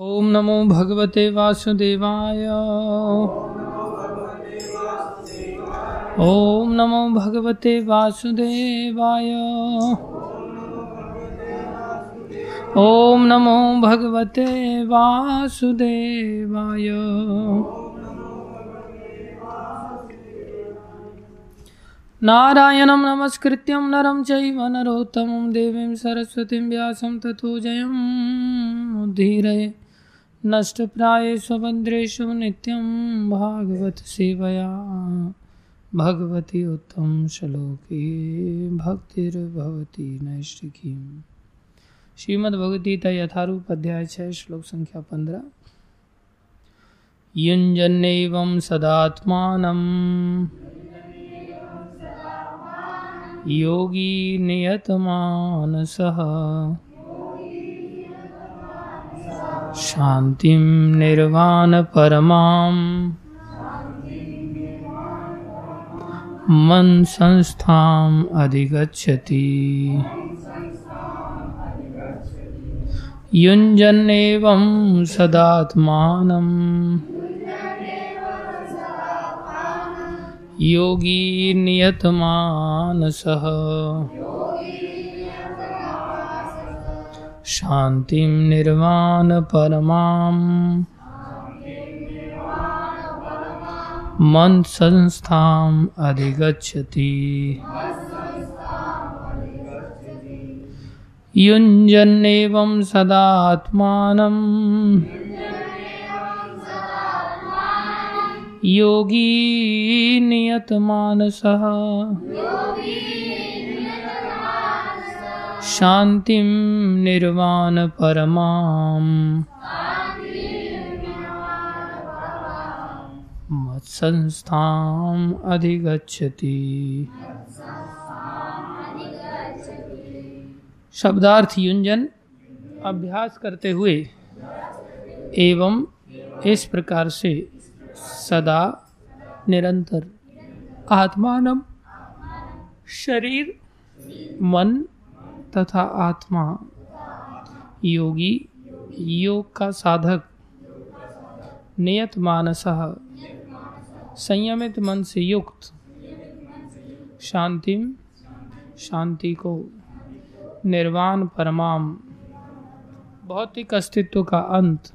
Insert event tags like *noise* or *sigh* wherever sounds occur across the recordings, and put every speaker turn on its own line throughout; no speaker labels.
ॐ नमो भगवते वासुदेवाय। ॐ नमो भगवते वासुदेवाय। ॐ नमो भगवते वासुदेवाय। नारायणं नमस्कृत्यं नरं चैव नरोत्तमं देवीं सरस्वतीं व्यासं ततो जयमुद्धीरये नष्टप्रायेष्वभद्रेषु नित्यं भागवत सेवया। भगवती उत्तम श्लोके, भक्तिर्भवती नैष्टिकी श्रीमद्भगवद्गीता यथारूप छः, श्लोक संख्या पंद्रह। युञ्जन्नेवं सदात्मानं। योगी नियतमानसः। शान्तिं निर्वाणपरमां मन संस्थाम् अधिगच्छति। युञ्जन्नेवं सदात्मानं योगी नियतमानसः शान्तिं निर्वाणपरमां मन्संस्थाम् अधिगच्छति। युञ्जन्नेवं सदात्मानं। योगी नियतमानसः। शान्तिं निर्वाणपरमाम् मत्संस्थाम् अधिगच्छति। शब्दार्थ युंजन अभ्यास करते हुए एवं इस प्रकार से सदा निरंतर आत्मानम, शरीर, मन तथा आत्मा। योगी, योग का साधक। नियत मानस। संयमित मन से युक्त। शांतिम शांति को। निर्वाण परमाम भौतिक अस्तित्व का अंत।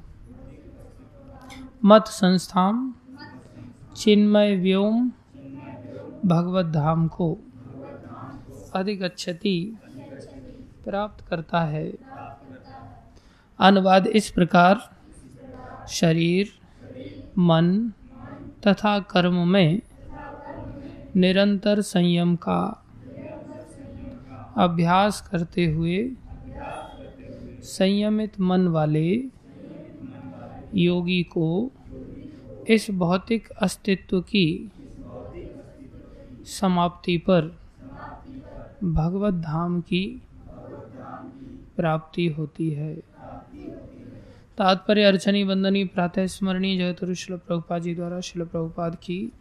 मत संस्थान चिन्मय व्योम। भगवत धाम को। अधिगछति प्राप्त करता है। अनुवाद इस प्रकार, शरीर, मन तथा कर्म में निरंतर संयम का अभ्यास करते हुए संयमित मन वाले योगी को इस भौतिक अस्तित्व की समाप्ति पर भगवत धाम की प्राप्ति होती है। तात्पर्य अर्चनी वंदनी प्रातः स्मरणी जयतुरु शिल प्रभुपाद जी द्वारा शिल प्रभुपाद की।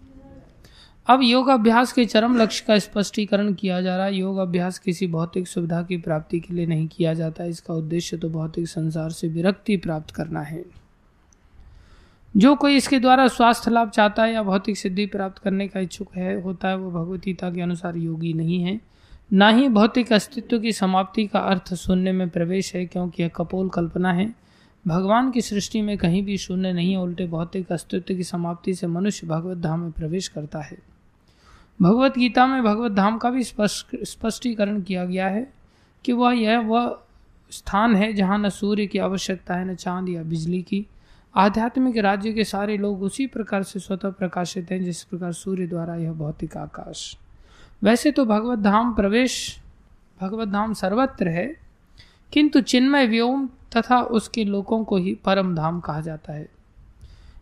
अब योग अभ्यास के चरम लक्ष्य का स्पष्टीकरण किया जा रहा है। योग अभ्यास किसी भौतिक सुविधा की प्राप्ति के लिए नहीं किया जाता। इसका उद्देश्य तो भौतिक संसार से विरक्ति प्राप्त करना है। जो कोई इसके द्वारा स्वास्थ्य लाभ चाहता है या भौतिक सिद्धि प्राप्त करने का इच्छुक है, होता है वो भगवतीता के अनुसार योगी नहीं है। ना ही भौतिक अस्तित्व की समाप्ति का अर्थ शून्य में प्रवेश है, क्योंकि यह कपोल कल्पना है। भगवान की सृष्टि में कहीं भी शून्य नहीं उल्टे भौतिक अस्तित्व की समाप्ति से मनुष्य भगवत धाम में प्रवेश करता है। भगवत गीता में भगवत धाम का भी स्पष्टीकरण किया गया है कि वह यह वह स्थान है जहाँ न सूर्य की आवश्यकता है, न चाँद या बिजली की। आध्यात्मिक राज्य के सारे लोग उसी प्रकार से स्वतः प्रकाशित हैं, जिस प्रकार सूर्य द्वारा यह भौतिक आकाश। वैसे तो भगवत धाम प्रवेश, भगवत धाम सर्वत्र है, किंतु चिन्मय व्योम तथा उसके लोगों को ही परम धाम कहा जाता है।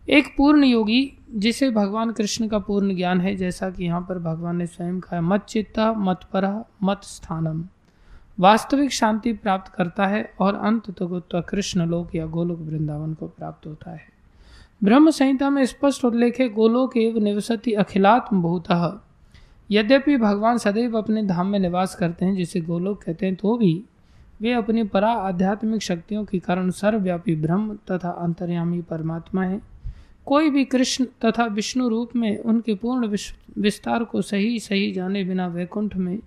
एक पूर्ण योगी, जिसे भगवान कृष्ण का पूर्ण ज्ञान है, जैसा कि यहाँ पर भगवान ने स्वयं कहा, मत चित्ता, मत पर, मत स्थानम। वास्तविक शांति प्राप्त करता है और अंत तो कृष्ण लोक या गोलोक वृंदावन को प्राप्त होता है। ब्रह्म संहिता में स्पष्ट उल्लेख है, गोलोक एवं निवसती अखिलात्म भूतः। यद्यपि भगवान सदैव अपने धाम में निवास करते हैं, जिसे गोलोक कहते हैं तो भी वे अपनी परा आध्यात्मिक शक्तियों के कारण सर्वव्यापी ब्रह्म तथा अंतर्यामी परमात्मा है। कोई भी कृष्ण तथा विष्णु रूप में उनके पूर्ण विस्तार को सही सही जाने बिना वैकुंठ में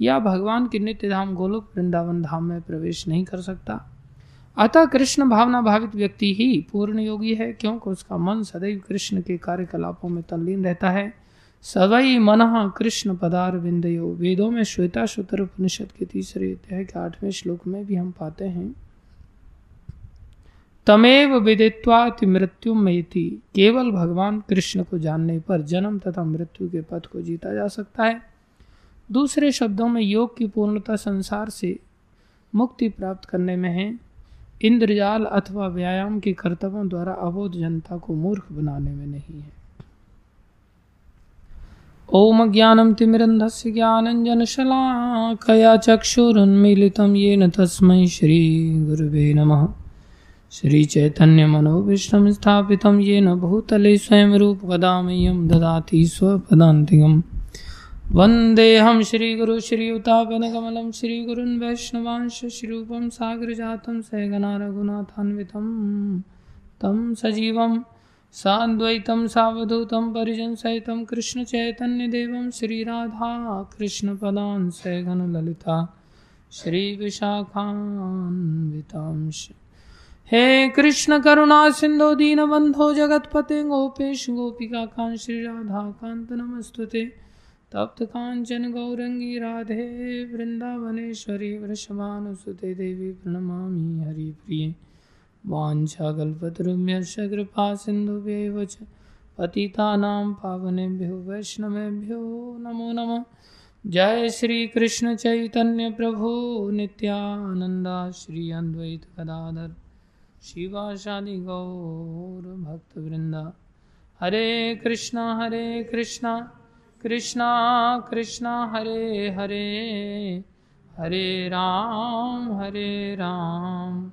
या भगवान के नित्य धाम गोलोक वृंदावन धाम में प्रवेश नहीं कर सकता। अतः कृष्ण भावना भावित व्यक्ति ही पूर्ण योगी है, क्योंकि उसका मन सदैव कृष्ण के कार्यकलापों में तल्लीन रहता है। सवई मन कृष्ण पदार विंदयो वेदों में श्वेता शुतर उपनिषद के तीसरे अध्याय के आठवें श्लोक में भी हम पाते हैं। तमेव विदित्वाति मृत्यु मेति। केवल भगवान कृष्ण को जानने पर जन्म तथा मृत्यु के पथ को जीता जा सकता है। दूसरे शब्दों में योग की पूर्णता संसार से मुक्ति प्राप्त करने में है। इंद्रजाल अथवा व्यायाम के कर्तव्यों द्वारा अबोध जनता को मूर्ख बनाने में नहीं है। ओम ज्ञानम तिमिरन्धस्य ज्ञानञ्जनशलाकया चक्षुरुन्मीलितं येन तस्मै श्रीगुरुवे नमः। श्रीचैतन्यमनोभीष्टं स्थापितं येन भूतले स्वयं रूपकदामह्यं ददाति स्वपदान्तिकम्। वन्देऽहं श्रीगुरु श्रीयुतापदकमलं श्रीगुरुन् वैष्णवांश, श्रीरूपं सागरजातं सहगना तं सजीवं साद्वैतं सावधूतं, परिजनसहितं, कृष्णचैतन्यदेवं श्रीराधा कृष्णपदान् सहगणललिता श्रीविशाखान्वितांश। हे कृष्ण करुणा सिंधु दीनबंधो जगतपते गोपेश गोपिका कांत श्री राधा कांत नमस्तुते। तप्त कांचन गौरंगी राधे वृंदावनेश्वरी वृषभानुसुते देवी प्रणमामि हरिप्रिये। वाञ्छाकल्पतरुभ्यश्च कृपा सिन्धुभ्यैव च पतितानां पावनेभ्यो, वैष्णवेभ्यो, नमो नमः। जय श्री कृष्ण चैतन्य प्रभु नित्यानंदा श्री अद्वैत गदाधर, शिवाशादि गौर भक्त हरे कृष्णा हरे कृष्णा कृष्णा कृष्णा, हरे हरे हरे राम हरे राम।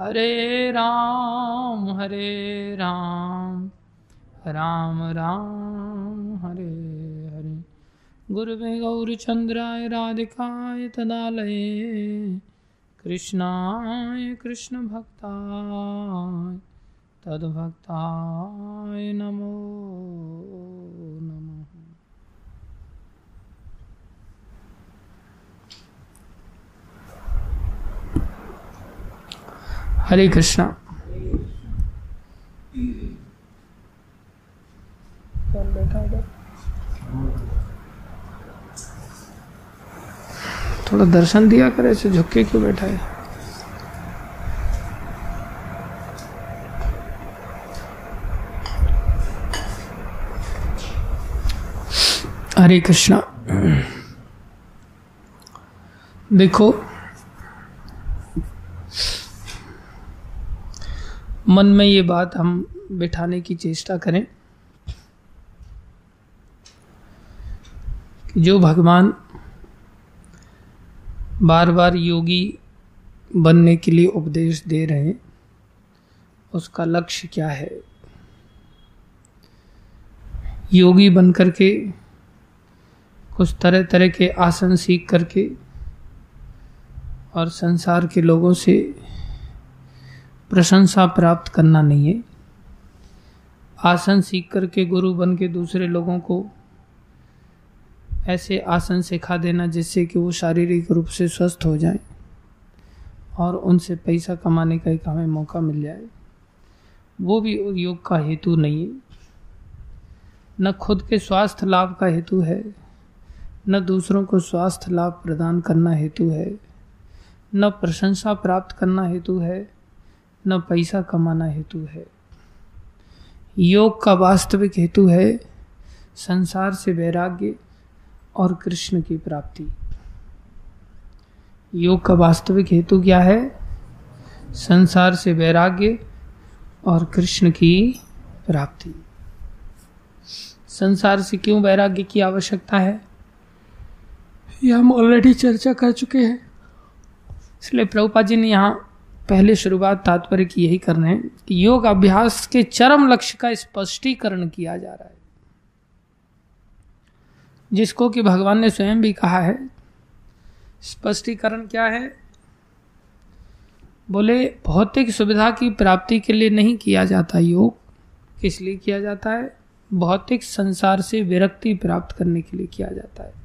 हरे राम हरे राम राम राम, हरे हरे। गुरुवे गौरचंद्राय राधिकाय तदालये, कृष्णाय कृष्ण भक्ताय, तद्भक्ताय नमः। हरे कृष्णा। थोड़ा दर्शन दिया करे ऐसे झुके क्यों बैठा है? हरे कृष्णा। देखो मन में ये बात हम बिठाने की चेष्टा करें कि जो भगवान बार बार योगी बनने के लिए उपदेश दे रहे हैं, उसका लक्ष्य क्या है? योगी बन करके कुछ तरह तरह के आसन सीख करके और संसार के लोगों से प्रशंसा प्राप्त करना नहीं है। आसन सीख करके गुरु बन के दूसरे लोगों को ऐसे आसन सिखा देना जिससे कि वो शारीरिक रूप से स्वस्थ हो जाए और उनसे पैसा कमाने का एक हमें मौका मिल जाए। वो भी योग का हेतु नहीं है। न खुद के स्वास्थ्य लाभ का हेतु है, न दूसरों को स्वास्थ्य लाभ प्रदान करना हेतु है, न प्रशंसा प्राप्त करना हेतु है न पैसा कमाना हेतु है। योग का वास्तविक हेतु है संसार से वैराग्य और कृष्ण की प्राप्ति। योग का वास्तविक हेतु क्या है? संसार से वैराग्य और कृष्ण की प्राप्ति। संसार से क्यों वैराग्य की आवश्यकता है? यह हम ऑलरेडी चर्चा कर चुके हैं। इसलिए प्रभुपा जी ने यहाँ पहले शुरुआत तात्पर्य की यही कर रहे हैं कि योग अभ्यास के चरम लक्ष्य का स्पष्टीकरण किया जा रहा है। जिसको कि भगवान ने स्वयं भी कहा है। स्पष्टीकरण क्या है? बोले, भौतिक सुविधा की प्राप्ति के लिए नहीं किया जाता योग। किस लिए किया जाता है? भौतिक संसार से विरक्ति प्राप्त करने के लिए किया जाता है।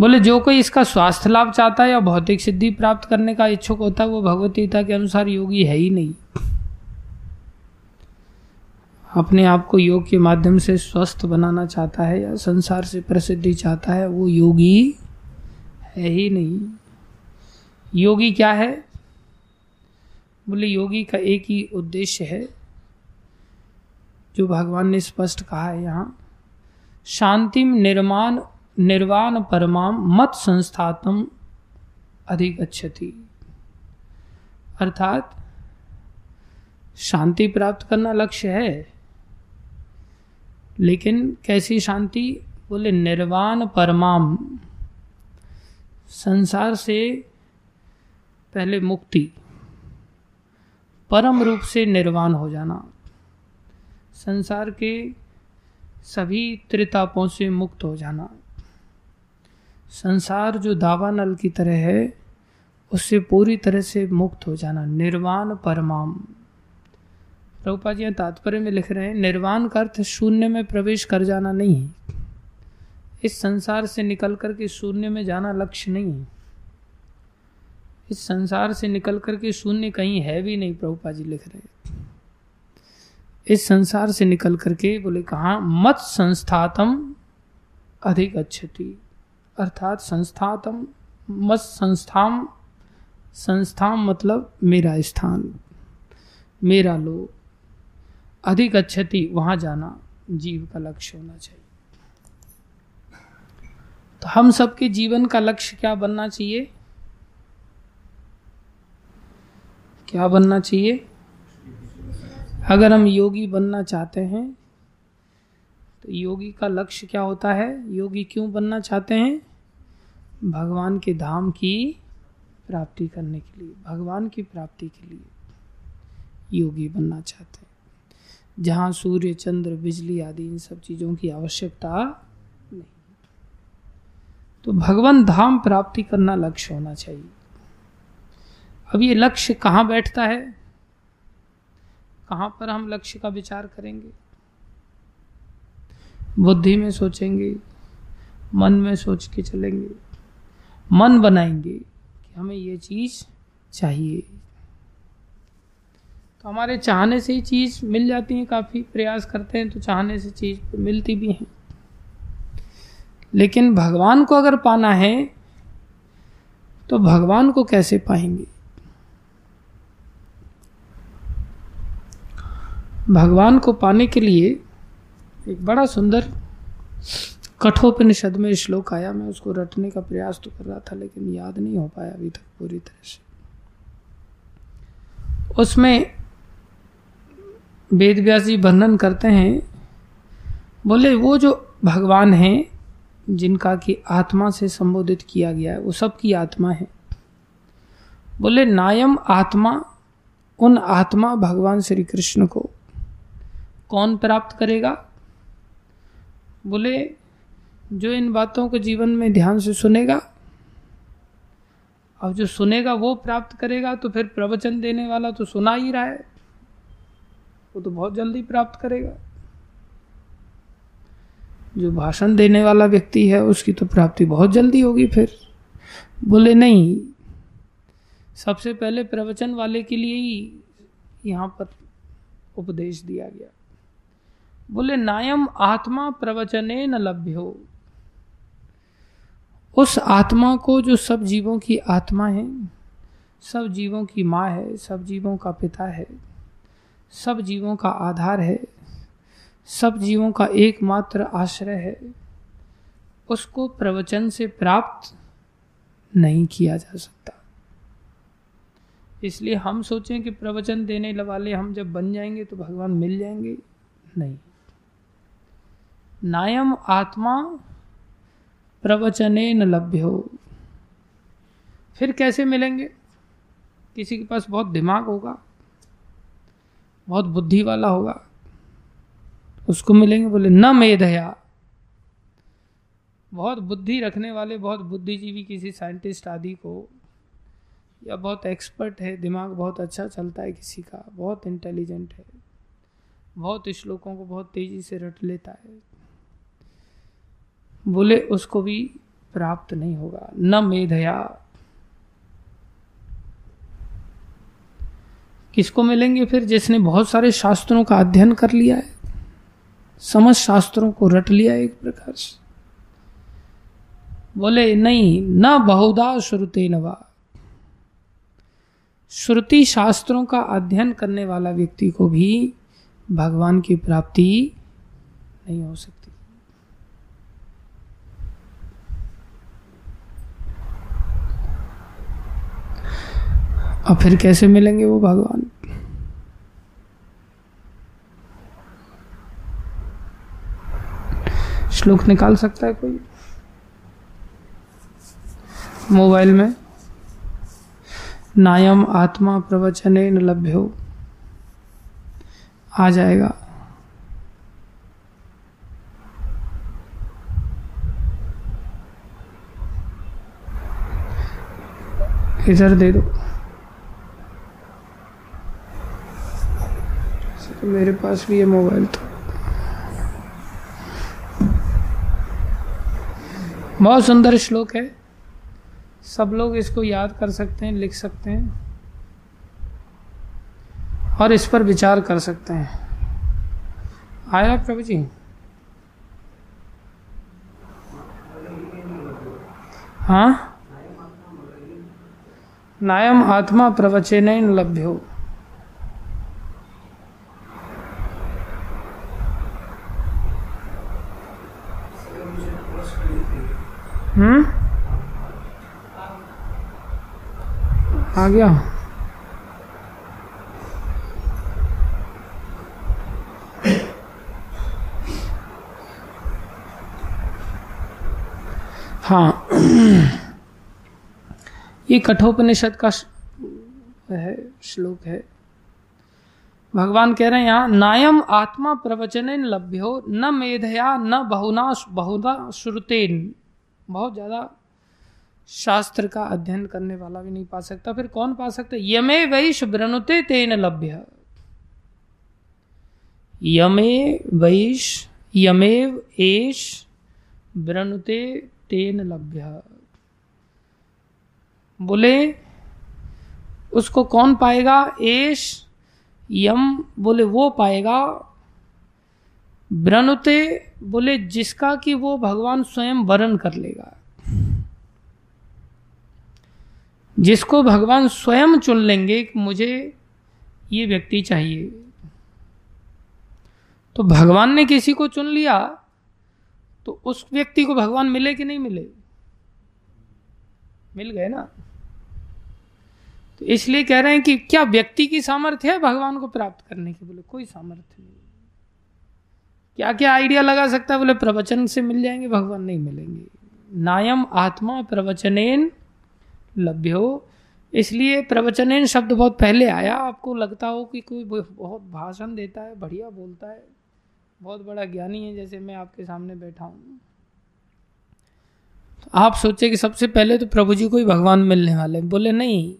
बोले, जो कोई इसका स्वास्थ्य लाभ चाहता है या भौतिक सिद्धि प्राप्त करने का इच्छुक होता है, वो भगवतीता के अनुसार योगी है ही नहीं। अपने आप को योग के माध्यम से स्वस्थ बनाना चाहता है या संसार से प्रसिद्धि चाहता है, वो योगी है ही नहीं। योगी क्या है? बोले, योगी का एक ही उद्देश्य है, जो भगवान ने स्पष्ट कहा है यहाँ, शांतिम निर्माण निर्वाण परमाम मत संस्थातम अधिक अच्छति अर्थात, शांति प्राप्त करना लक्ष्य है। लेकिन कैसी शांति? बोले, निर्वाण परमाम संसार से पहले मुक्ति। परम रूप से निर्वाण हो जाना। संसार के सभी त्रितापों से मुक्त हो जाना। संसार जो दावानल की तरह है, उससे पूरी तरह से मुक्त हो जाना, निर्वाण परमाम। प्रभुपा जी तात्पर्य में लिख रहे हैं, निर्वाण का अर्थ शून्य में प्रवेश कर जाना नहीं है। इस संसार से निकल कर के शून्य में जाना लक्ष्य नहीं है। इस संसार से निकल कर के शून्य कहीं है भी नहीं, प्रभुपा जी लिख रहे इस संसार से निकल करके बोले कहा मत संस्थातम अधिक अच्छती अर्थात संस्थातम, मत संस्थाम संस्थाम मतलब मेरा स्थान, मेरा लोग अधिक अच्छति, वहाँ जाना, जीव का लक्ष्य होना चाहिए। तो हम सबके जीवन का लक्ष्य क्या बनना चाहिए? क्या बनना चाहिए? अगर हम योगी बनना चाहते हैं तो योगी का लक्ष्य क्या होता है? योगी क्यों बनना चाहते हैं? भगवान के धाम की प्राप्ति करने के लिए, भगवान की प्राप्ति के लिए योगी बनना चाहते हैं। जहाँ सूर्य, चंद्र, बिजली आदि इन सब चीज़ों की आवश्यकता नहीं। तो भगवान धाम प्राप्ति करना लक्ष्य होना चाहिए। अब ये लक्ष्य कहाँ बैठता है? कहाँ पर हम लक्ष्य का विचार करेंगे? बुद्धि में सोचेंगे, मन में सोच के चलेंगे, मन बनाएँगे कि हमें ये चीज़ चाहिए। तो हमारे चाहने से ही चीज़ मिल जाती है, काफ़ी प्रयास करते हैं तो चाहने से चीज़ मिलती भी है। लेकिन भगवान को अगर पाना है तो भगवान को कैसे पाएँगे? भगवान को पाने के लिए एक बड़ा सुंदर कठोपनिषद में श्लोक आया। मैं उसको रटने का प्रयास तो कर रहा था, लेकिन याद नहीं हो पाया अभी तक पूरी तरह से। उसमें वेद व्यास जी वर्णन करते हैं, बोले, वो जो भगवान हैं, जिनका कि आत्मा से संबोधित किया गया है, वो सबकी आत्मा है। बोले, नायम आत्मा, उन आत्मा भगवान श्री कृष्ण को कौन प्राप्त करेगा? बोले, जो इन बातों को जीवन में ध्यान से सुनेगा, और जो सुनेगा वो प्राप्त करेगा तो फिर प्रवचन देने वाला तो सुना ही रहा है। वो तो बहुत जल्दी प्राप्त करेगा। जो भाषण देने वाला व्यक्ति है, उसकी तो प्राप्ति बहुत जल्दी होगी फिर। बोले, नहीं, सबसे पहले प्रवचन वाले के लिए ही यहाँ पर उपदेश दिया गया। बोले, नायम आत्मा प्रवचने न लभ्य। हो उस आत्मा को जो सब जीवों की आत्मा है, सब जीवों की माँ है, सब जीवों का पिता है, सब जीवों का आधार है, सब जीवों का एकमात्र आश्रय है, उसको प्रवचन से प्राप्त नहीं किया जा सकता। इसलिए हम सोचें कि प्रवचन देने वाले हम जब बन जाएँगे तो भगवान मिल जाएँगे? नहीं। नायम आत्मा प्रवचने न लभ्य। हो फिर कैसे मिलेंगे? किसी के पास बहुत दिमाग होगा, बहुत बुद्धि वाला होगा, उसको मिलेंगे बोले, न मेधया बहुत बुद्धि रखने वाले, बहुत बुद्धिजीवी किसी साइंटिस्ट आदि को, या बहुत एक्सपर्ट है, दिमाग बहुत अच्छा चलता है किसी का, बहुत इंटेलिजेंट है, बहुत श्लोकों को बहुत तेज़ी से रट लेता है। बोले, उसको भी प्राप्त नहीं होगा। न मेधया। किसको मिलेंगे फिर? जिसने बहुत सारे शास्त्रों का अध्ययन कर लिया है। समस्त शास्त्रों को रट लिया एक प्रकार से। बोले, नहीं, न बहुधा श्रुते नवा श्रुति शास्त्रों का अध्ययन करने वाला व्यक्ति को भी भगवान की प्राप्ति नहीं हो सकती। अब फिर कैसे मिलेंगे वो भगवान? श्लोक निकाल सकता है कोई? मोबाइल में। नायम आत्मा प्रवचन न लभ्य। हो आ जाएगा। इधर दे दो। तो मेरे पास भी है मोबाइल तो बहुत सुंदर श्लोक है। सब लोग इसको याद कर सकते हैं, लिख सकते हैं और इस पर विचार कर सकते हैं। आया प्रभु जी? हाँ? नायम आत्मा प्रवचन लभ्य हो हम्म आ गया। हाँ। ये कठोपनिषद का है, श्लोक है। भगवान कह रहे हैं यहाँ, नायम आत्मा प्रवचन लभ्यो, न मेधया, न बहुना बहुना श्रुतेन। बहुत ज़्यादा शास्त्र का अध्ययन करने वाला भी नहीं पा सकता। फिर कौन पा सकता यमे वैश ब्रनुते तेन लभ्य। यमे वैश यमेव एश ब्रनुते तेन लभ्य। बोले, उसको कौन पाएगा? एश यम बोले, वो पाएगा। ब्रनुते, बोले, जिसका कि वो भगवान स्वयं वरण कर लेगा। जिसको भगवान स्वयं चुन लेंगे कि मुझे ये व्यक्ति चाहिए। तो भगवान ने किसी को चुन लिया तो उस व्यक्ति को भगवान मिले कि नहीं मिले? मिल गए ना? तो इसलिए कह रहे हैं कि क्या व्यक्ति की सामर्थ्य है भगवान को प्राप्त करने की? बोले, कोई सामर्थ्य नहीं। क्या क्या आइडिया लगा सकता है? बोले, प्रवचन से मिल जाएँगे, भगवान नहीं मिलेंगे। नायम आत्मा प्रवचनेन लभ्यो इसलिए प्रवचनेन शब्द बहुत पहले आया। आपको लगता हो कि कोई बहुत भाषण देता है, बढ़िया बोलता है। बहुत बड़ा ज्ञानी है, जैसे मैं आपके सामने बैठा हूँ। तो आप सोचे कि सबसे पहले तो प्रभु जी को ही भगवान मिलने वाले हैं। बोले, नहीं,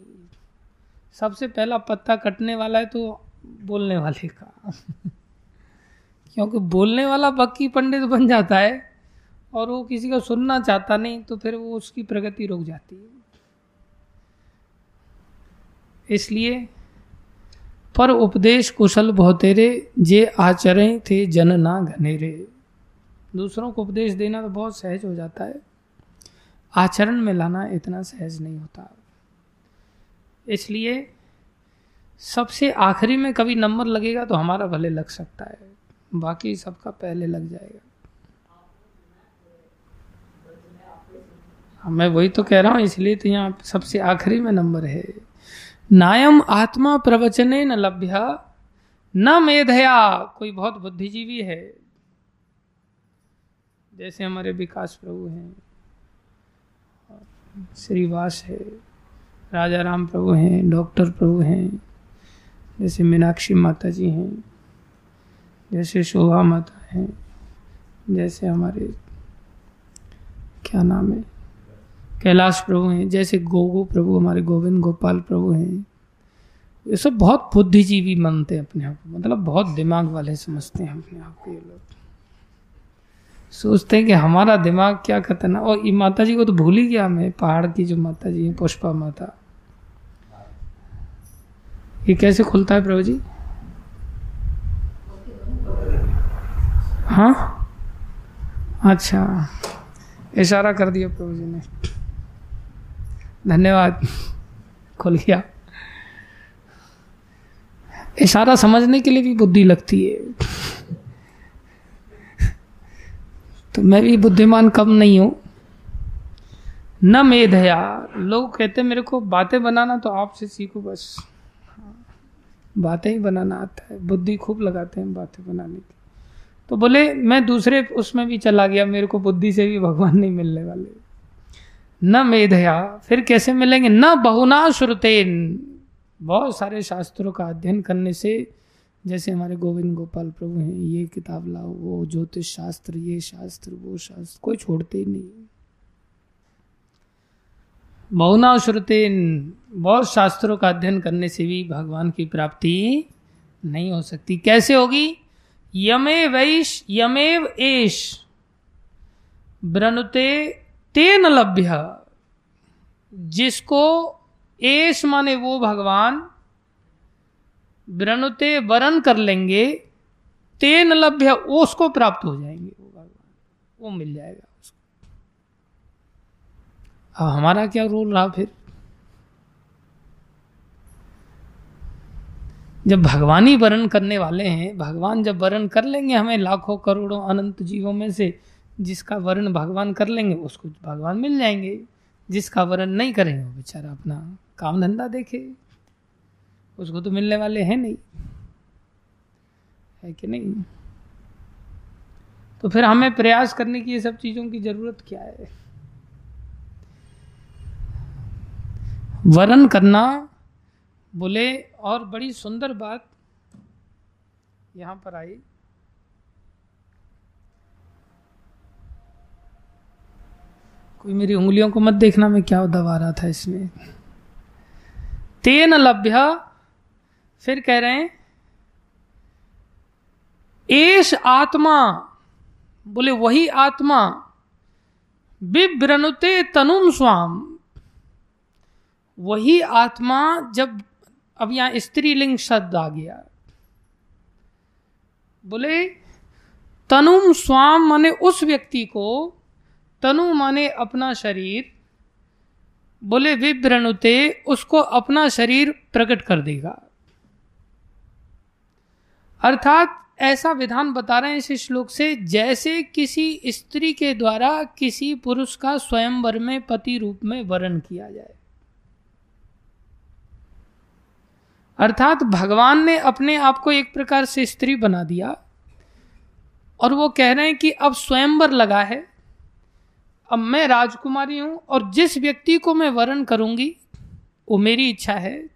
सबसे पहला पत्ता कटने वाला है तो बोलने वाले का। *laughs* क्योंकि बोलने वाला पक्की पंडित बन जाता है और वो किसी को सुनना चाहता नहीं तो फिर वो उसकी प्रगति रुक जाती है। इसलिए पर उपदेश कुशल बहुतेरे जे आचरण थे जन ना घनेरे। दूसरों को उपदेश देना तो बहुत सहज हो जाता है। आचरण में लाना इतना सहज नहीं होता। इसलिए सबसे आखिरी में कभी नंबर लगेगा तो हमारा भले लग सकता है। बाकी सबका पहले लग जाएगा। हाँ, मैं वही तो कह रहा हूँ इसलिए तो यहाँ सबसे आखिरी में नंबर है। नायम आत्मा प्रवचने न लभ्या। न मेधया, कोई बहुत बुद्धिजीवी है। जैसे हमारे विकास प्रभु हैं, श्रीवास है राजा राम प्रभु हैं, डॉक्टर प्रभु हैं, जैसे मीनाक्षी माता जी हैं, जैसे शोभा माता हैं, जैसे हमारे, क्या नाम है? कैलाश प्रभु हैं, जैसे गोगो प्रभु, हमारे गोविंद गोपाल प्रभु हैं। ये सब बहुत बुद्धिजीवी मानते हैं अपने आप को मतलब बहुत दिमाग वाले समझते हैं अपने आप को ये लोग। सोचते हैं कि हमारा दिमाग क्या खतरनाक और ये माता जी को तो भूल ही गया हमें पहाड़ की जो माता जी है, पुष्पा माता। ये कैसे खुलता है प्रभु जी? हाँ? अच्छा इशारा कर दिया प्रभु जी ने। धन्यवाद। खुल गया। इशारा समझने के लिए भी बुद्धि लगती है। तो मैं भी बुद्धिमान कम नहीं हूँ। न मेधया लोग कहते मेरे को बातें बनाना तो आपसे सीखो बस। बातें ही बनाना आता है। बुद्धि खूब लगाते हैं बातें बनाने की। तो बोले, मैं दूसरे उसमें भी चला गया। मेरे को बुद्धि से भी भगवान नहीं मिलने वाले। न मेधया, फिर कैसे मिलेंगे? न बहुना श्रुतेन। बहुत सारे शास्त्रों का अध्ययन करने से, जैसे हमारे गोविंद गोपाल प्रभु हैं, ये किताब लाओ, वो ज्योतिष शास्त्र, ये शास्त्र, वो शास्त्र, कोई छोड़ते ही नहीं। बहुना श्रुतेन, बहुत शास्त्रों का अध्ययन करने से भी भगवान की प्राप्ति नहीं हो सकती। कैसे होगी? यमे वैश, यमेव एश, ब्रनुते तेन लभ्य। जिसको एश माने वो भगवान ब्रनुते वरण कर लेंगे, तेन लभ्य उसको प्राप्त हो जाएँगे वो भगवान। वो मिल जाएगा उसको। अब हमारा क्या रोल रहा फिर? जब भगवान ही वर्ण करने वाले हैं, भगवान जब वर्ण कर लेंगे हमें लाखों करोड़ों अनंत जीवों में से जिसका वर्ण भगवान कर लेंगे, उसको भगवान मिल जाएँगे। जिसका वर्ण नहीं करेंगे, वो बेचारा अपना काम धंधा देखे। उसको तो मिलने वाले हैं नहीं। है कि नहीं? तो फिर हमें प्रयास करने की ये सब चीज़ों की ज़रूरत क्या है? वर्ण करना बोले, और बड़ी सुंदर बात यहाँ पर आई। कोई मेरी उंगलियों को मत देखना, मैं क्या दबा रहा था इसमें। तेन लभ्य, फिर कह रहे हैं एश आत्मा, बोले वही आत्मा बिब्रनुते तनुम स्वाम। वही आत्मा जब, अब यहाँ स्त्रीलिंग शब्द आ गया। बोले, तनुम स्वाम, माने उस व्यक्ति को तनु माने अपना शरीर। बोले विभ्रणुते उसको अपना शरीर प्रकट कर देगा। अर्थात, ऐसा विधान बता रहे हैं इस श्लोक से, जैसे किसी स्त्री के द्वारा किसी पुरुष का स्वयंवर में पति रूप में वर्ण किया जाए। अर्थात, भगवान ने अपने आप को एक प्रकार से स्त्री बना दिया, और वो कह रहे हैं कि अब स्वयंवर लगा है। अब मैं राजकुमारी हूँ और जिस व्यक्ति को मैं वरण करूँगी, वो मेरी इच्छा है।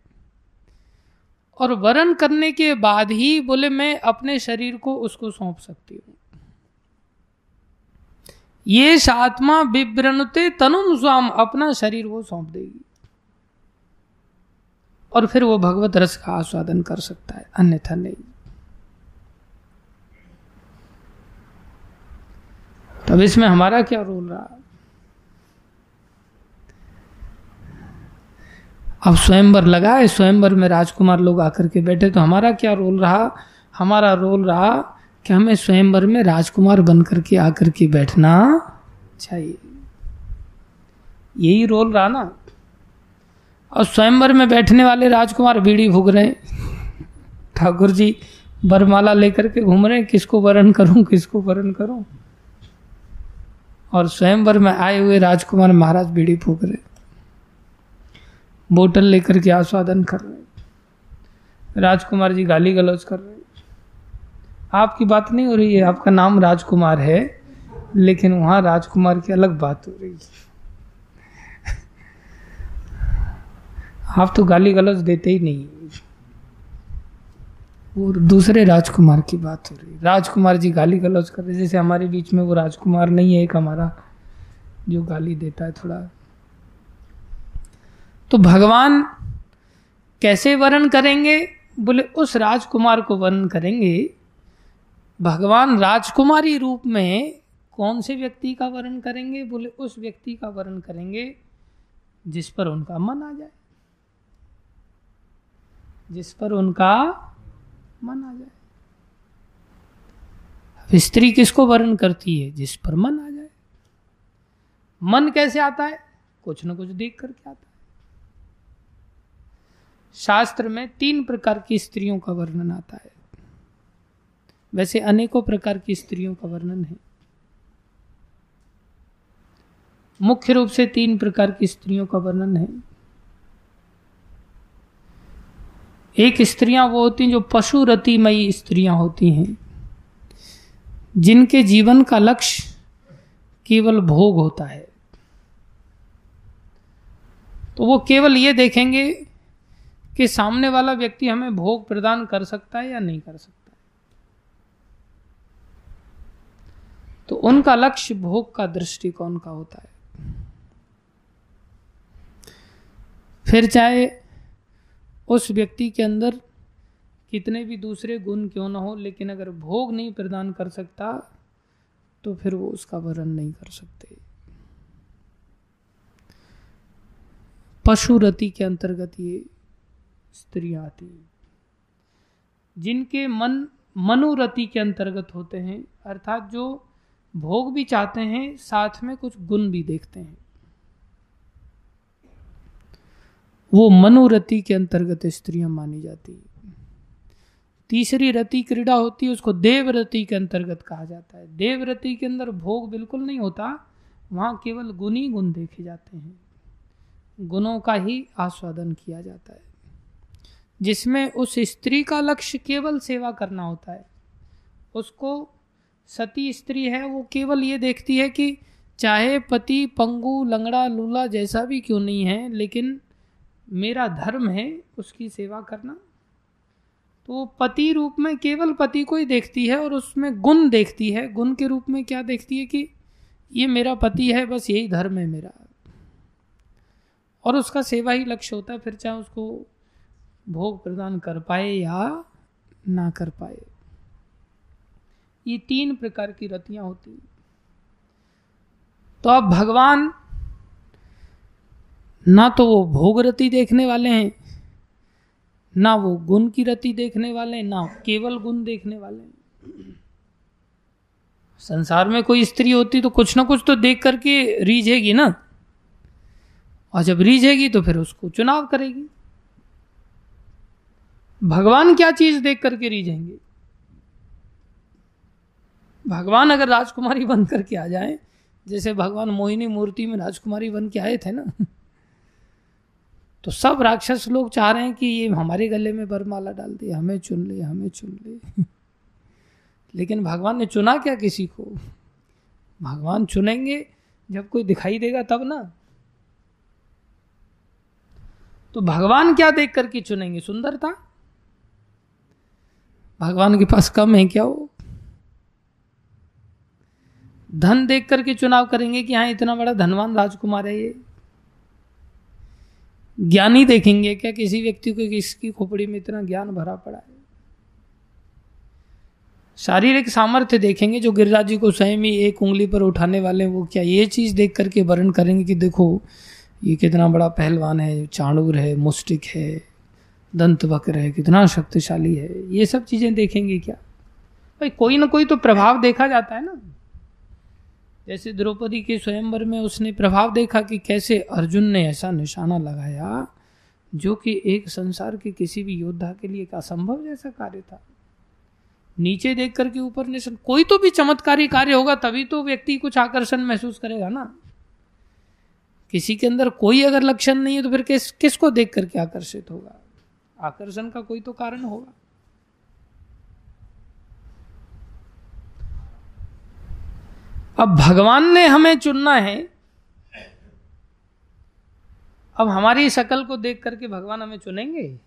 और वरण करने के बाद ही बोले, मैं अपने शरीर को उसको सौंप सकती हूँ। ये आत्मा विव्रणते तनुम स्वाम अपना शरीर वो सौंप देगी। और फिर वो भगवत रस का आस्वादन कर सकता है, अन्यथा नहीं। तब इसमें हमारा क्या रोल रहा? अब स्वयंवर लगा है स्वयंवर में राजकुमार लोग आकर के बैठे तो हमारा क्या रोल रहा? हमारा रोल रहा कि हमें स्वयंवर में राजकुमार बन करके आकर के बैठना चाहिए। यही रोल रहा ना? और स्वयंवर में बैठने वाले राजकुमार बीड़ी भूग रहे ठाकुर जी बरमाला लेकर के घूम रहे किसको वरण करूँ, किसको वरण करूँ? और स्वयंवर में आए हुए राजकुमार महाराज बीड़ी फूक रहे बोतल लेकर के आस्वादन कर रहे राजकुमार जी गाली गलौज कर रहे आपकी बात नहीं हो रही है, आपका नाम राजकुमार है, लेकिन वहाँ राजकुमार की अलग बात हो रही है। आप तो गाली गलौज देते ही नहीं और दूसरे राजकुमार की बात हो रही राजकुमार जी गाली गलौज कर रहे जैसे हमारे बीच में वो राजकुमार नहीं है, एक हमारा जो गाली देता है थोड़ा तो भगवान कैसे वर्ण करेंगे? बोले, उस राजकुमार को वर्ण करेंगे। भगवान राजकुमारी रूप में कौन से व्यक्ति का वर्ण करेंगे? बोले, उस व्यक्ति का वर्ण करेंगे जिस पर उनका मन आ जाए। जिस पर उनका मन आ जाए। स्त्री किसको वर्ण करती है? जिस पर मन आ जाए। मन कैसे आता है? कुछ ना कुछ देख करके आता है। शास्त्र में तीन प्रकार की स्त्रियों का वर्णन आता है। वैसे अनेकों प्रकार की स्त्रियों का वर्णन है। मुख्य रूप से तीन प्रकार की स्त्रियों का वर्णन है। एक स्त्रियाँ वो होती हैं जो पशु रतिमयी स्त्रियाँ होती हैं, जिनके जीवन का लक्ष्य केवल भोग होता है। तो वो केवल ये देखेंगे कि सामने वाला व्यक्ति हमें भोग प्रदान कर सकता है या नहीं कर सकता है। तो उनका लक्ष्य भोग का दृष्टिकोण का होता है। फिर चाहे उस व्यक्ति के अंदर कितने भी दूसरे गुण क्यों ना हो, लेकिन अगर भोग नहीं प्रदान कर सकता तो फिर वो उसका वर्ण नहीं कर सकते। पशुरति के अंतर्गत ये स्त्रियाँ आती। जिनके मन, मनुरति के अंतर्गत होते हैं, अर्थात जो भोग भी चाहते हैं, साथ में कुछ गुण भी देखते हैं। वो मनोरति के अंतर्गत स्त्रियाँ मानी जाती। है तीसरी रति क्रीड़ा होती है उसको देवरति के अंतर्गत कहा जाता है। देवरति के अंदर भोग बिल्कुल नहीं होता, वहाँ केवल गुणी गुण देखे जाते हैं। गुणों का ही आस्वादन किया जाता है। जिसमें उस स्त्री का लक्ष्य केवल सेवा करना होता है। उसको सती स्त्री है, वो केवल ये देखती है कि चाहे पति, पंगु, लंगड़ा, लूला जैसा भी क्यों नहीं है, लेकिन मेरा धर्म है उसकी सेवा करना। तो पति रूप में केवल पति को ही देखती है और उसमें गुण देखती है। गुण के रूप में क्या देखती है कि ये मेरा पति है, बस यही धर्म है मेरा। और उसका सेवा ही लक्ष्य होता है, फिर चाहे उसको भोग प्रदान कर पाए या ना कर पाए। ये तीन प्रकार की रतियाँ होती तो अब भगवान ना तो वो भोग रति देखने वाले हैं, ना वो गुण की रति देखने वाले हैं, ना केवल गुण देखने वाले हैं। संसार में कोई स्त्री होती तो कुछ ना कुछ तो देख करके रीझेगी ना। और जब रीझेगी तो फिर उसको चुनाव करेगी। भगवान क्या चीज़ देख करके रीझेंगे भगवान अगर राजकुमारी बन करके आ जाए, जैसे भगवान मोहिनी मूर्ति में राजकुमारी बन के आए थे ना तो सब राक्षस लोग चाह रहे हैं कि ये हमारे गले में बरमाला डाल दे, हमें चुन ले, हमें चुन ले। लेकिन भगवान ने चुना क्या किसी को? भगवान चुनेंगे, जब कोई दिखाई देगा तब ना। तो भगवान क्या देख करके चुनेंगे? सुंदरता? भगवान के पास कम है क्या वो? धन देख करके चुनाव करेंगे कि हाँ इतना बड़ा धनवान राजकुमार है ये। ज्ञानी देखेंगे क्या किसी व्यक्ति को किसकी खोपड़ी में इतना ज्ञान भरा पड़ा है? शारीरिक सामर्थ्य देखेंगे, जो गिरिराज जी को स्वयं ही एक उंगली पर उठाने वाले वो क्या ये चीज़ देख करके वर्ण करेंगे कि देखो, ये कितना बड़ा पहलवान है, चाणूर है, मुस्टिक है। दंत वक्र है, कितना शक्तिशाली है, ये सब चीज़ें देखेंगे क्या? भाई, कोई ना कोई तो प्रभाव देखा जाता है ना। जैसे द्रौपदी के स्वयंवर में उसने प्रभाव देखा कि कैसे अर्जुन ने ऐसा निशाना लगाया, जो कि एक संसार के किसी भी योद्धा के लिए एक असंभव जैसा कार्य था। नीचे देख करके ऊपर निशान कोई तो भी चमत्कारी कार्य होगा, तभी तो व्यक्ति कुछ आकर्षण महसूस करेगा ना। किसी के अंदर कोई अगर लक्षण नहीं है तो फिर किस, किसको देख करके आकर्षित होगा? आकर्षण का कोई तो कारण होगा। अब भगवान ने हमें चुनना है। अब हमारी शकल को देख करके भगवान हमें चुनेंगे।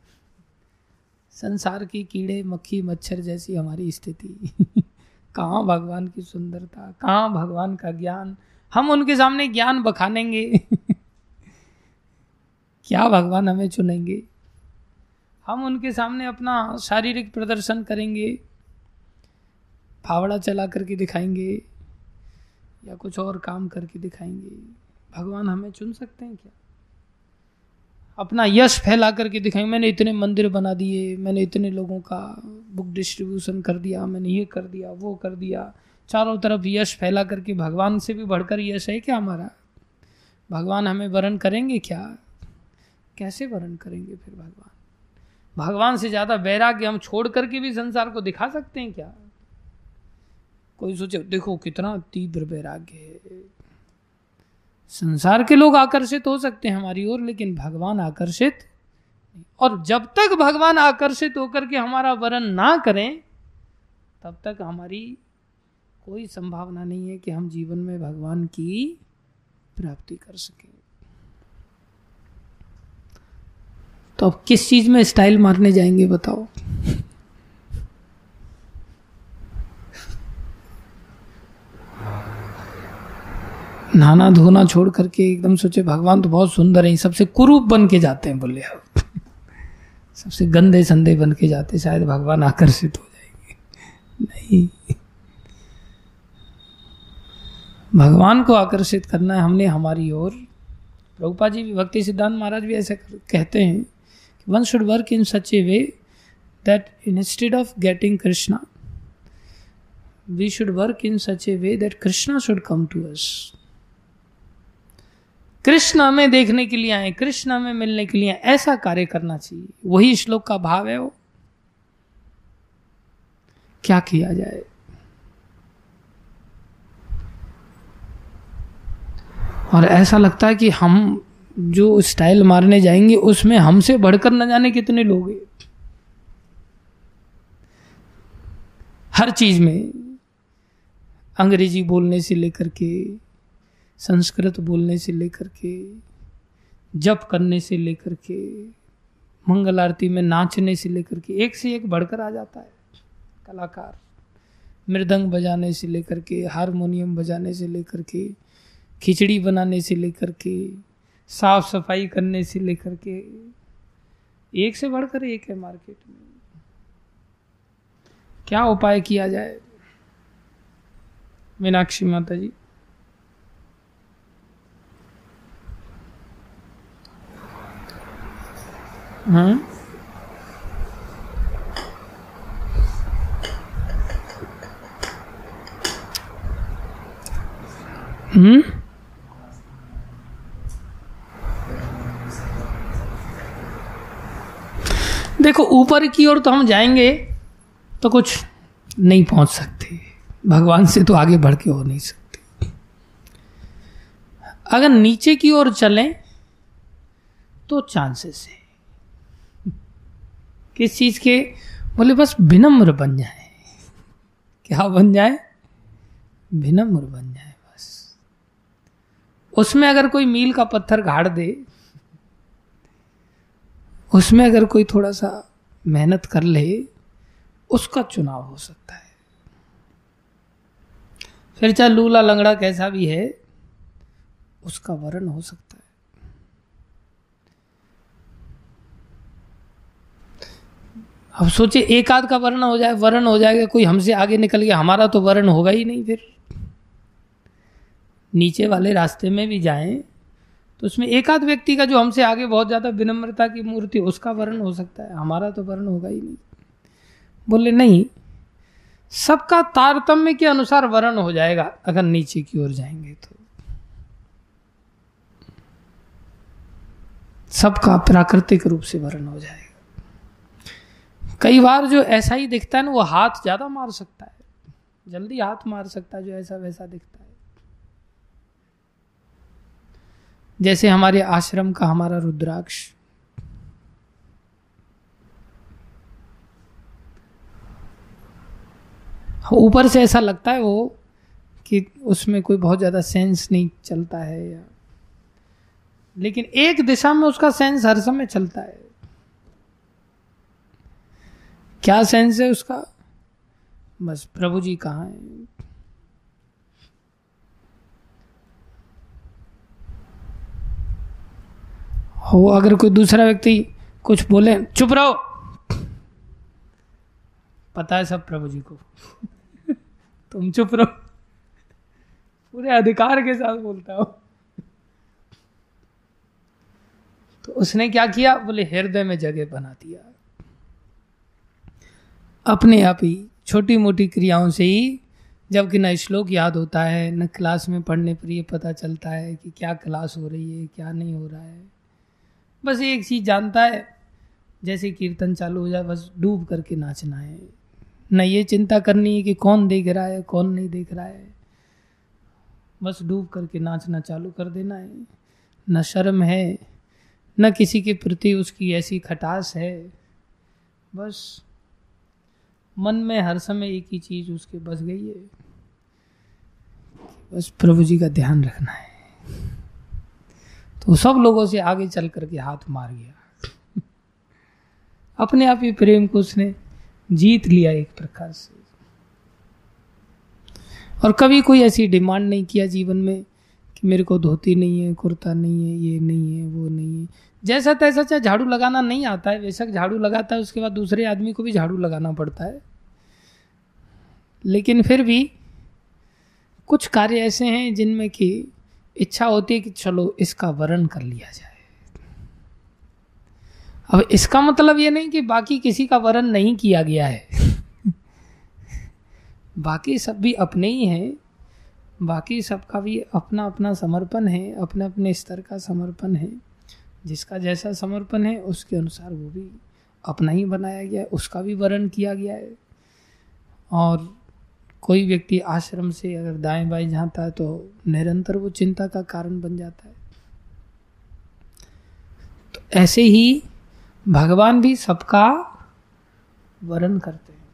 संसार की कीड़े, मक्खी, मच्छर जैसी हमारी स्थिति। *laughs* कहाँ भगवान की सुंदरता, कहाँ भगवान का ज्ञान? हम उनके सामने ज्ञान बखानेंगे। *laughs* क्या भगवान हमें चुनेंगे? हम उनके सामने अपना शारीरिक प्रदर्शन करेंगे, फावड़ा चला करके दिखाएँगे, या कुछ और काम करके दिखाएँगे। भगवान हमें चुन सकते हैं क्या? अपना यश फैला करके दिखाएँगे मैंने इतने मंदिर बना दिए, मैंने इतने लोगों का बुक डिस्ट्रीब्यूशन कर दिया, मैंने ये कर दिया, वो कर दिया। चारों तरफ़ यश फैला करके भगवान से भी बढ़कर यश है क्या हमारा? भगवान हमें वर्ण करेंगे क्या? कैसे वर्ण करेंगे फिर भगवान? भगवान से ज़्यादा वैराग्य हम छोड़ करके भी संसार को दिखा सकते हैं क्या? कोई सोचे, देखो, कितना तीव्र वैराग्य है। संसार के लोग आकर्षित हो सकते हैं हमारी ओर, लेकिन भगवान आकर्षित और जब तक भगवान आकर्षित होकर के हमारा वरण ना करें, तब तक हमारी कोई संभावना नहीं है कि हम जीवन में भगवान की प्राप्ति कर सकें। तो अब किस चीज़ में स्टाइल मारने जाएँगे बताओ? नहाना धोना छोड़ करके एकदम सोचे, भगवान तो बहुत सुंदर है, सबसे कुरूप बन के जाते हैं, बोले आप। सबसे गंदे संदे बन के जाते शायद भगवान आकर्षित हो जाएँगे। नहीं। भगवान को आकर्षित करना है हमने हमारी ओर। प्रभुपा जी भी भक्ति सिद्धांत महाराज भी ऐसे कहते हैं। One should work in such a way that instead of getting Krishna we should work in such a way that Krishna should come to us Krishna हमें देखने के लिए आए कृष्ण हमें मिलने के लिए ऐसा कार्य करना चाहिए। वही श्लोक का भाव है वो। क्या किया जाए? और ऐसा लगता है कि हम जो स्टाइल मारने जाएँगे, उसमें हमसे बढ़कर न जाने कितने लोग हैं। हर चीज़ में अंग्रेज़ी बोलने से लेकर के, संस्कृत बोलने से लेकर के, जप करने से लेकर के, मंगल आरती में नाचने से लेकर के, एक से एक बढ़कर आ जाता है। कलाकार, मृदंग बजाने से लेकर के, हारमोनियम बजाने से लेकर के, खिचड़ी बनाने से लेकर के साफ़ सफ़ाई करने से लेकर के एक से बढ़कर एक है मार्केट में। क्या उपाय किया जाए? मीनाक्षी माता जी हाँ हम्म? देखो, ऊपर की ओर तो हम जाएँगे तो कुछ नहीं पहुँच सकते। भगवान से तो आगे बढ़ के हो नहीं सकते। अगर नीचे की ओर चलें तो चांसेस है। किस चीज़ के? बोले, बस विनम्र बन जाए। क्या बन जाए? विनम्र बन जाए बस। उसमें अगर कोई मील का पत्थर गाड़ दे उसमें अगर कोई थोड़ा सा मेहनत कर ले, उसका चुनाव हो सकता है। फिर चाहे लूला लंगड़ा कैसा भी है, उसका वर्ण हो सकता है। अब सोचे एक आध का वर्ण हो जाए, वर्ण हो जाएगा, कोई हमसे आगे निकल गया, हमारा तो वर्ण होगा ही नहीं फिर। नीचे वाले रास्ते में भी जाएँ तो उसमें एक आध व्यक्ति का जो हमसे आगे बहुत ज़्यादा विनम्रता की मूर्ति, उसका वर्ण हो सकता है। हमारा तो वर्ण होगा ही नहीं। बोले, नहीं, सबका तारतम्य के अनुसार वर्ण हो जाएगा, अगर नीचे की ओर जाएँगे तो। सबका प्राकृतिक रूप से वर्ण हो जाएगा। कई बार जो ऐसा ही दिखता है ना, वो हाथ ज़्यादा मार सकता है। जल्दी हाथ मार सकता है जो ऐसा वैसा दिखता है। जैसे हमारे आश्रम का हमारा रुद्राक्ष। ऊपर से ऐसा लगता है वो कि उसमें कोई बहुत ज़्यादा सेंस नहीं चलता है या लेकिन एक दिशा में उसका सेंस हर समय चलता है। क्या सेंस है उसका? बस प्रभु जी कहाँ है? हो, अगर कोई दूसरा व्यक्ति कुछ बोले, चुप रहो। पता है सब प्रभु जी को। *laughs* तुम चुप रहो। पूरे अधिकार के साथ बोलता हो। तो उसने क्या किया? बोले, हृदय में जगह बना दिया। अपने आप ही छोटी मोटी क्रियाओं से ही, जबकि न श्लोक याद होता है, न क्लास में पढ़ने पर ये पता चलता है कि क्या क्लास हो रही है, क्या नहीं हो रहा है। बस एक चीज़ जानता है, जैसे कीर्तन चालू हो जाए, बस डूब करके नाचना है। न ये चिंता करनी है कि कौन देख रहा है, कौन नहीं देख रहा है। बस डूब करके नाचना चालू कर देना है। न शर्म है, न किसी के प्रति उसकी ऐसी खटास है। बस मन में हर समय एक ही चीज़ उसके बस गई है। बस प्रभु जी का ध्यान रखना है। तो सब लोगों से आगे चल करके हाथ मार गया। *laughs* अपने आप ही प्रेम को उसने जीत लिया एक प्रकार से। और कभी कोई ऐसी डिमांड नहीं किया जीवन में कि मेरे को धोती नहीं है, कुर्ता नहीं है, ये नहीं है, वो नहीं है। जैसा तैसा चाहे झाड़ू लगाना नहीं आता है, बेशक झाड़ू लगाता है, उसके बाद दूसरे आदमी को भी झाड़ू लगाना पड़ता है। लेकिन फिर भी कुछ कार्य ऐसे हैं जिनमें कि इच्छा होती है कि चलो इसका वर्ण कर लिया जाए। अब इसका मतलब ये नहीं कि बाकी किसी का वरण नहीं किया गया है। बाकी सब भी अपने ही हैं। बाकी सबका भी अपना अपना समर्पण है अपने अपने स्तर का समर्पण है। जिसका जैसा समर्पण है, उसके अनुसार वो भी अपना ही बनाया गया है, उसका भी वर्ण किया गया है। और कोई व्यक्ति आश्रम से अगर दाएँ बाएँ जाता है तो निरंतर वो चिंता का कारण बन जाता है। तो ऐसे ही भगवान भी सबका वरण करते हैं।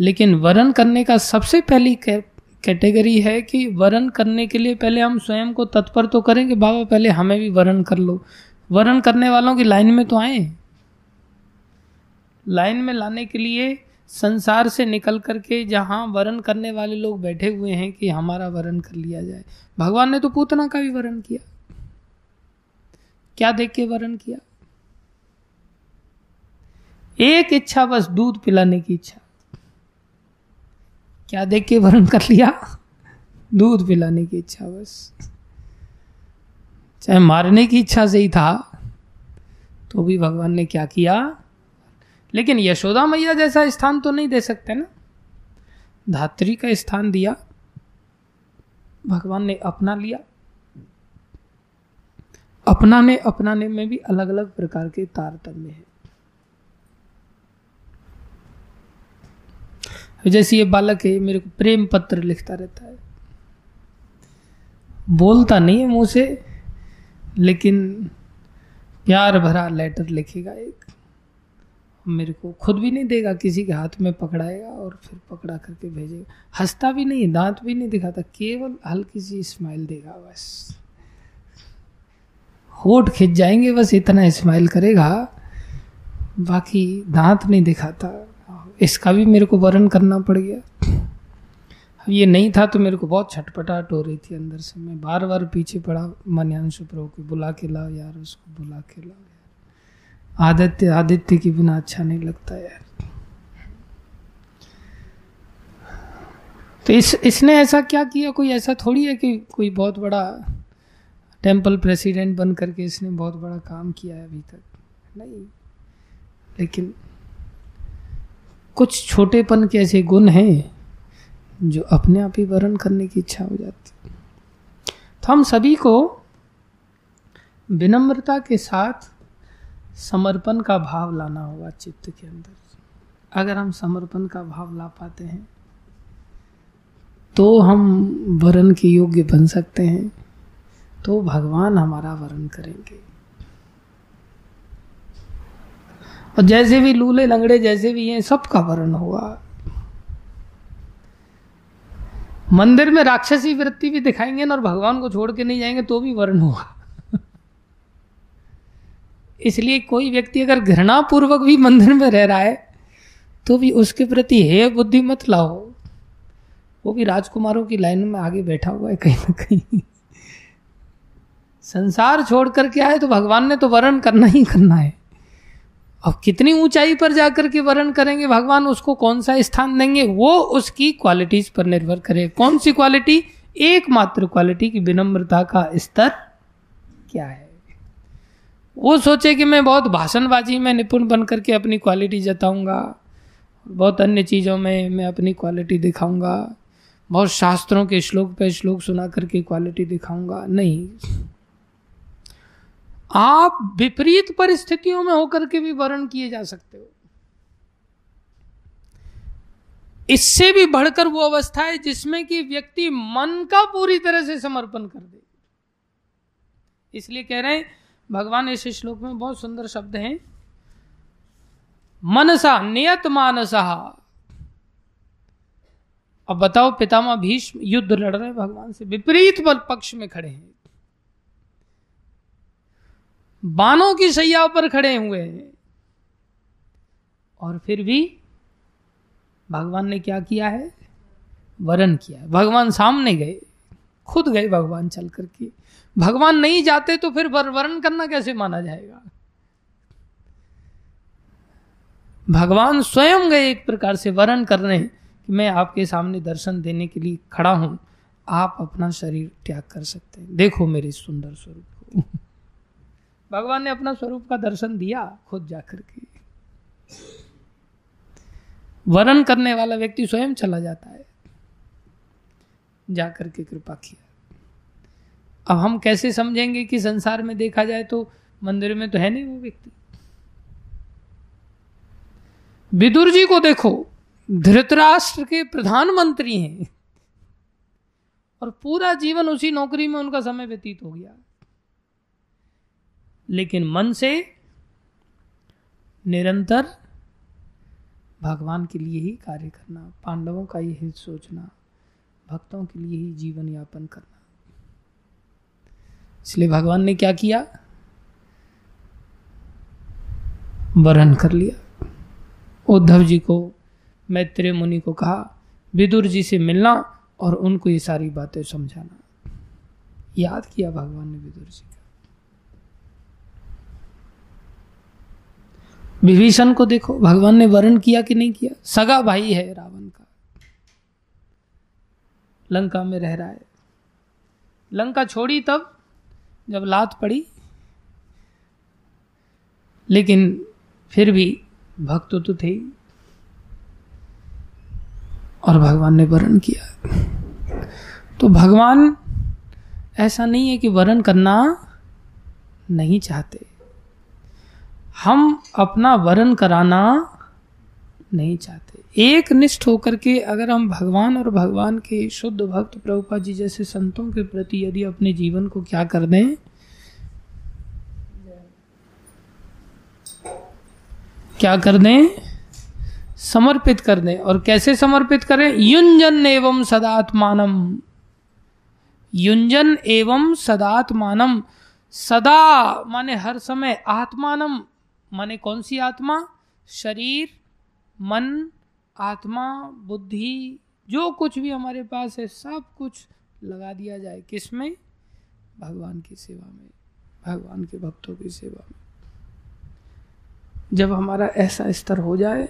लेकिन वरण करने का सबसे पहली कैटेगरी है कि वरण करने के लिए पहले हम स्वयं को तत्पर तो करें कि बाबा पहले हमें भी वरण कर लो। वरण करने वालों की लाइन में तो आए। लाइन में लाने के लिए संसार से निकल करके जहाँ वरण करने वाले लोग बैठे हुए हैं कि हमारा वरण कर लिया जाए। भगवान ने तो पूतना का भी वरण किया। क्या देख के वरण किया? एक इच्छा बस दूध पिलाने की इच्छा। क्या देख के वर्ण कर लिया? दूध पिलाने की इच्छा बस। चाहे मारने की इच्छा से ही था तो भी भगवान ने क्या किया? लेकिन यशोदा मैया जैसा स्थान तो नहीं दे सकते ना? धात्री का स्थान दिया, भगवान ने अपना लिया। अपनाने अपनाने में भी अलग अलग प्रकार के तारतम्य है। जैसे ये बालक है, मेरे को प्रेम पत्र लिखता रहता है। बोलता नहीं है मुँह से, लेकिन प्यार भरा लेटर लिखेगा एक। मेरे को खुद भी नहीं देगा, किसी के हाथ में पकड़ाएगा और फिर पकड़ा करके भेजेगा। हंसता भी नहीं, दांत भी नहीं दिखाता, केवल हल्की सी स्माइल देगा बस। होठ खिंच जाएँगे, बस इतना स्माइल करेगा, बाकी दांत नहीं दिखाता। इसका भी मेरे को वर्ण करना पड़ गया। अब ये नहीं था तो मेरे को बहुत छटपटाहट हो रही थी अंदर से। मैं बार बार पीछे पड़ा, मन्यांशु प्रभु को बुला के लाओ यार उसको बुला के लाओ आदित्य आदित्य के बिना अच्छा नहीं लगता यार। तो इस, इसने ऐसा क्या किया? कोई ऐसा थोड़ी है कि कोई बहुत बड़ा टेंपल प्रेसिडेंट बन करके इसने बहुत बड़ा काम किया है अभी तक? नहीं। लेकिन कुछ छोटेपन के ऐसे गुण हैं जो अपने आप ही वर्ण करने की इच्छा हो जाती। तो हम सभी को विनम्रता के साथ समर्पण का भाव लाना होगा चित्त के अंदर अगर हम समर्पण का भाव ला पाते हैं तो हम वरण के योग्य बन सकते हैं तो भगवान हमारा वरण करेंगे। और जैसे भी लूले लंगड़े जैसे भी हैं, सबका वर्ण होगा। मंदिर में राक्षसी वृत्ति भी दिखाएँगे और भगवान को छोड़ के नहीं जाएँगे तो भी वर्ण होगा। इसलिए कोई व्यक्ति अगर घृणापूर्वक भी मंदिर में रह रहा है तो भी उसके प्रति हे बुद्धि मत लाओ। वो भी राजकुमारों की लाइन में आगे बैठा हुआ है कहीं ना कहीं। संसार छोड़ करके आए तो भगवान ने तो वर्ण करना ही करना है। अब कितनी ऊंचाई पर जाकर के वर्ण करेंगे भगवान? उसको कौन सा स्थान देंगे? वो उसकी क्वालिटीज पर निर्भर करे। कौन सी क्वालिटी एकमात्र क्वालिटी की विनम्रता का स्तर क्या है? वो सोचे कि मैं बहुत भाषणबाजी, में निपुण बन करके अपनी क्वालिटी जताऊँगा, बहुत अन्य चीज़ों में मैं अपनी क्वालिटी दिखाऊँगा, बहुत शास्त्रों के श्लोक पे श्लोक सुना करके क्वालिटी दिखाऊँगा। नहीं। आप विपरीत परिस्थितियों में होकर के भी वर्ण किए जा सकते हो। इससे भी बढ़कर वो अवस्था है जिसमें कि व्यक्ति मन का पूरी तरह से समर्पण कर दे। इसलिए कह रहे हैं भगवान इस श्लोक में बहुत सुंदर शब्द हैं। मनसा, नियत मानसा। अब बताओ, पितामह भीष्म युद्ध लड़ रहे भगवान से, विपरीत बल पक्ष में खड़े हैं। बानों की सैया पर खड़े हुए हैं। और फिर भी भगवान ने क्या किया है? वरण किया भगवान सामने गए। खुद गए भगवान चल करके। भगवान नहीं जाते तो फिर वर्ण करना कैसे माना जाएगा? भगवान स्वयं गए एक प्रकार से वर्ण करने कि मैं आपके सामने दर्शन देने के लिए खड़ा हूँ। आप अपना शरीर त्याग कर सकते हैं। देखो मेरे सुंदर स्वरूप को। भगवान ने अपना स्वरूप का दर्शन दिया खुद जाकर के। वर्ण करने वाला व्यक्ति स्वयं चला जाता है। जाकर के कृपा किया। अब हम कैसे समझेंगे कि संसार में देखा जाए तो मंदिर में तो है नहीं वो व्यक्ति? विदुर जी को देखो, धृतराष्ट्र के प्रधानमंत्री हैं। और पूरा जीवन उसी नौकरी में उनका समय व्यतीत हो गया। लेकिन मन से निरंतर भगवान के लिए ही कार्य करना, पांडवों का ही हित सोचना भक्तों के लिए ही जीवन यापन करना। इसलिए भगवान ने क्या किया? वरण कर लिया। उद्धव जी को, मैत्रेय मुनि को कहा, विदुर जी से मिलना और उनको ये सारी बातें समझाना। याद किया भगवान ने विदुर जी का। विभीषण को देखो, भगवान ने वर्ण किया कि नहीं किया? सगा भाई है रावण का। लंका में रह रहा है। लंका छोड़ी तब जब लात पड़ी। लेकिन फिर भी भक्त तो थे और भगवान ने वर्ण किया। तो भगवान ऐसा नहीं है कि वर्ण करना नहीं चाहते। हम अपना वर्ण कराना नहीं चाहते। एक निष्ठ होकर के अगर हम भगवान और भगवान के शुद्ध भक्त प्रभुपा जी जैसे संतों के प्रति यदि अपने जीवन को क्या कर दें? क्या कर दें? समर्पित कर दें। और कैसे समर्पित करें? युंजन एवं सदात्मानम। युंजन एवं सदात्मानम। सदा माने हर समय आत्मानम। माने कौन सी आत्मा? शरीर, मन आत्मा, बुद्धि, जो कुछ भी हमारे पास है, सब कुछ लगा दिया जाए। किसमें? भगवान की सेवा में, भगवान के भक्तों की सेवा में। जब हमारा ऐसा स्तर हो जाए,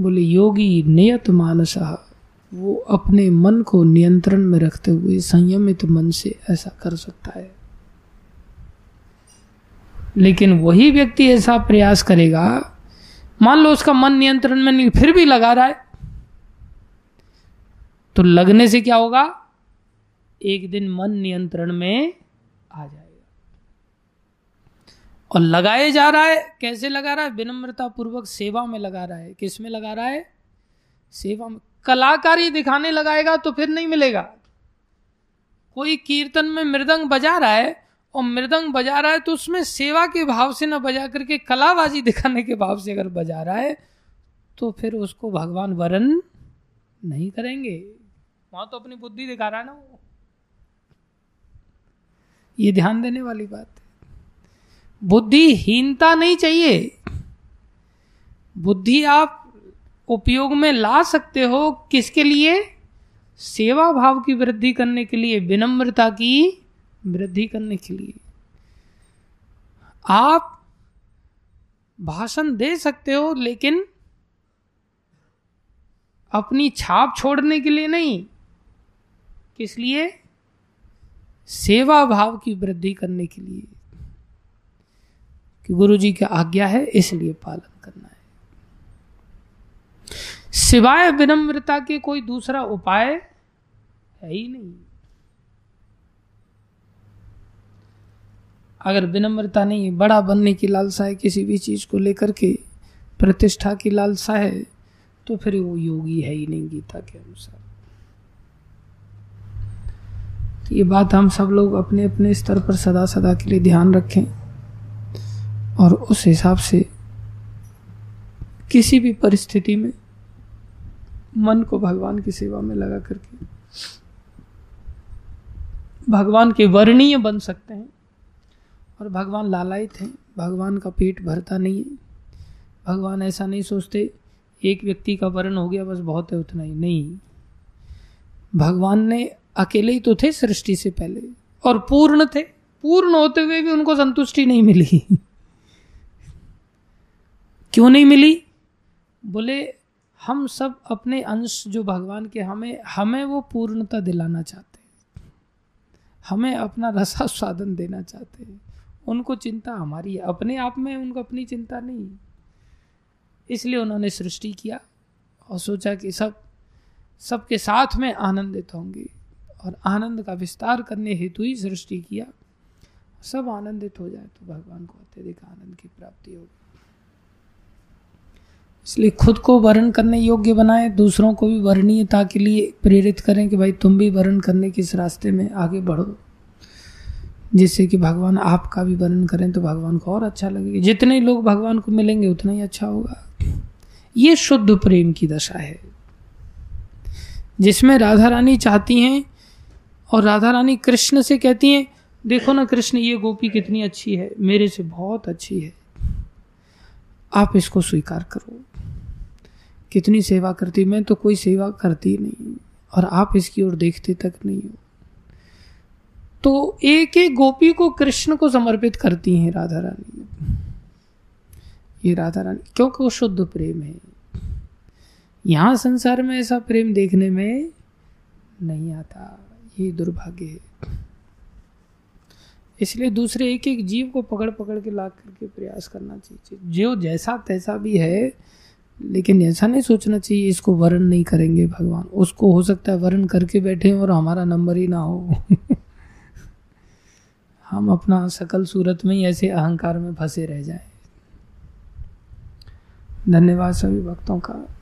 बोले, योगी नियत मानस वो अपने मन को नियंत्रण में रखते हुए, संयमित मन से ऐसा कर सकता है। लेकिन वही व्यक्ति ऐसा प्रयास करेगा मान लो उसका मन नियंत्रण में नहीं, फिर भी लगा रहा है। तो लगने से क्या होगा? एक दिन मन नियंत्रण में आ जाएगा। और लगाए जा रहा है, कैसे लगा रहा है? विनम्रता पूर्वक सेवा में लगा रहा है। किसमें लगा रहा है? सेवा में। कलाकारी दिखाने लगाएगा तो फिर नहीं मिलेगा। कोई कीर्तन में मृदंग बजा रहा है और मृदंग बजा रहा है तो उसमें सेवा के भाव से ना बजा करके कलाबाजी दिखाने के भाव से अगर बजा रहा है तो फिर उसको भगवान वरण नहीं करेंगे। वहाँ तो अपनी बुद्धि दिखा रहा है ना वो। ये ध्यान देने वाली बात है। बुद्धिहीनता नहीं चाहिए। बुद्धि आप उपयोग में ला सकते हो किसके लिए? सेवा भाव की वृद्धि करने के लिए, विनम्रता की वृद्धि करने के लिए। आप भाषण दे सकते हो, लेकिन अपनी छाप छोड़ने के लिए नहीं। किस लिए? सेवा भाव की वृद्धि करने के लिए। कि गुरु जी की आज्ञा है, इसलिए पालन करना है। सिवाय विनम्रता के कोई दूसरा उपाय है ही नहीं। अगर विनम्रता नहीं, बड़ा बनने की लालसा है, किसी भी चीज़ को लेकर के प्रतिष्ठा की लालसा है तो फिर वो योगी है ही नहीं गीता के अनुसार। तो ये बात हम सब लोग अपने अपने स्तर पर सदा सदा के लिए ध्यान रखें और उस हिसाब से किसी भी परिस्थिति में मन को भगवान की सेवा में लगा करके, भगवान के वर्णीय बन सकते हैं। और भगवान लालायित हैं। भगवान का पेट भरता नहीं है। भगवान ऐसा नहीं सोचते, एक व्यक्ति का वर्ण हो गया, बस बहुत है उतना ही। नहीं। भगवान ने अकेले ही तो थे सृष्टि से पहले, और पूर्ण थे। पूर्ण होते हुए भी उनको संतुष्टि नहीं मिली। *laughs* क्यों नहीं मिली? बोले, हम सब अपने अंश जो भगवान के हमें हमें वो पूर्णता दिलाना चाहते हैं। हमें अपना रसा रसास्वादन देना चाहते हैं। उनको चिंता हमारी है। अपने आप में उनको अपनी चिंता नहीं इसलिए उन्होंने सृष्टि किया और सोचा कि सब, सबके साथ में आनंदित होंगे। और आनंद का विस्तार करने हेतु ही सृष्टि किया। सब आनंदित हो जाए तो भगवान को अत्यधिक आनंद की प्राप्ति होगी। इसलिए खुद को वर्ण करने योग्य बनाए, दूसरों को भी वर्णीयता के लिए प्रेरित करें कि भाई तुम भी वर्ण करने के इस रास्ते में आगे बढ़ो। जिससे कि भगवान आपका भी वर्णन करें तो भगवान को और अच्छा लगेगा। जितने लोग भगवान को मिलेंगे, उतना ही अच्छा होगा। ये शुद्ध प्रेम की दशा है। जिसमें राधा रानी चाहती हैं और राधा रानी कृष्ण से कहती हैं, देखो ना कृष्ण, ये गोपी कितनी अच्छी है, मेरे से बहुत अच्छी है। आप इसको स्वीकार करो। कितनी सेवा करती, मैं तो कोई सेवा करती नहीं और आप इसकी ओर देखते तक नहीं हो। तो एक एक गोपी को कृष्ण को समर्पित करती हैं राधा रानी। ये राधा रानी, क्योंकि वो शुद्ध प्रेम है। यहाँ संसार में ऐसा प्रेम देखने में नहीं आता। ये दुर्भाग्य है। इसलिए दूसरे एक एक जीव को पकड़ पकड़ के ला करके प्रयास करना चाहिए। जो जैसा तैसा भी है, लेकिन ऐसा नहीं सोचना चाहिए इसको वर्ण नहीं करेंगे भगवान। उसको हो सकता है वर्ण करके बैठे और हमारा नंबर ही ना हो। *laughs* हम अपना सकल सूरत में ही ऐसे अहंकार में फंसे रह जाए। धन्यवाद सभी भक्तों का।